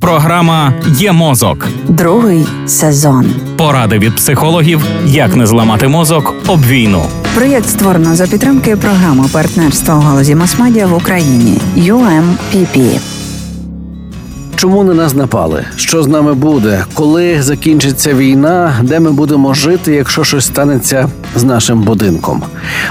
Програма Є мозок. Другий сезон. Поради від психологів, як не зламати мозок об війну. Проєкт створено за підтримки програми партнерства у галузі масмедіа в Україні UMPP. Чому на нас напали? Що з нами буде? Коли закінчиться війна? Де ми будемо жити, якщо щось станеться з нашим будинком?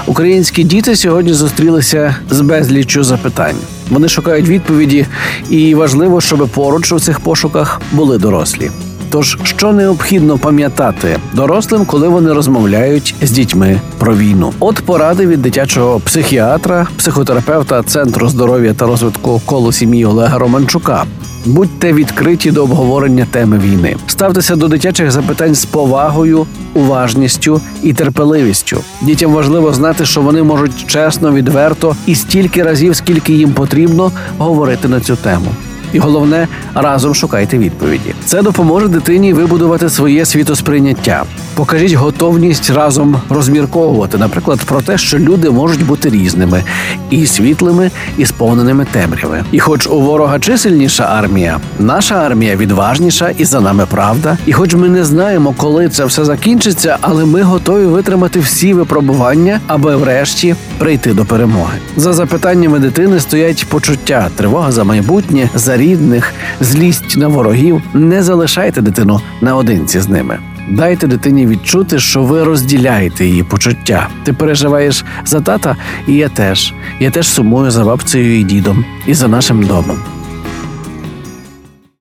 Українські діти сьогодні зустрілися з безліччю запитань. Вони шукають відповіді, і важливо, щоб поруч у цих пошуках були дорослі. Тож, що необхідно пам'ятати дорослим, коли вони розмовляють з дітьми про війну? От поради від дитячого психіатра, психотерапевта Центру здоров'я та розвитку коло сім'ї Олега Романчука. Будьте відкриті до обговорення теми війни. Ставтеся до дитячих запитань з повагою, уважністю і терпеливістю. Дітям важливо знати, що вони можуть чесно, відверто і стільки разів, скільки їм потрібно, говорити на цю тему. І головне, разом шукайте відповіді. Це допоможе дитині вибудувати своє світосприйняття. Покажіть готовність разом розмірковувати, наприклад, про те, що люди можуть бути різними і світлими, і сповненими темряви. І, хоч у ворога чисельніша армія, наша армія відважніша, і за нами правда. І, хоч ми не знаємо, коли це все закінчиться, але ми готові витримати всі випробування, аби врешті прийти до перемоги. За запитаннями дитини стоять почуття, тривога за майбутнє, за рідних, злість на ворогів. Не залишайте дитину наодинці з ними. Дайте дитині відчути, що ви розділяєте її почуття. Ти переживаєш за тата, і я теж. Я теж сумую за бабцею і дідом, і за нашим домом.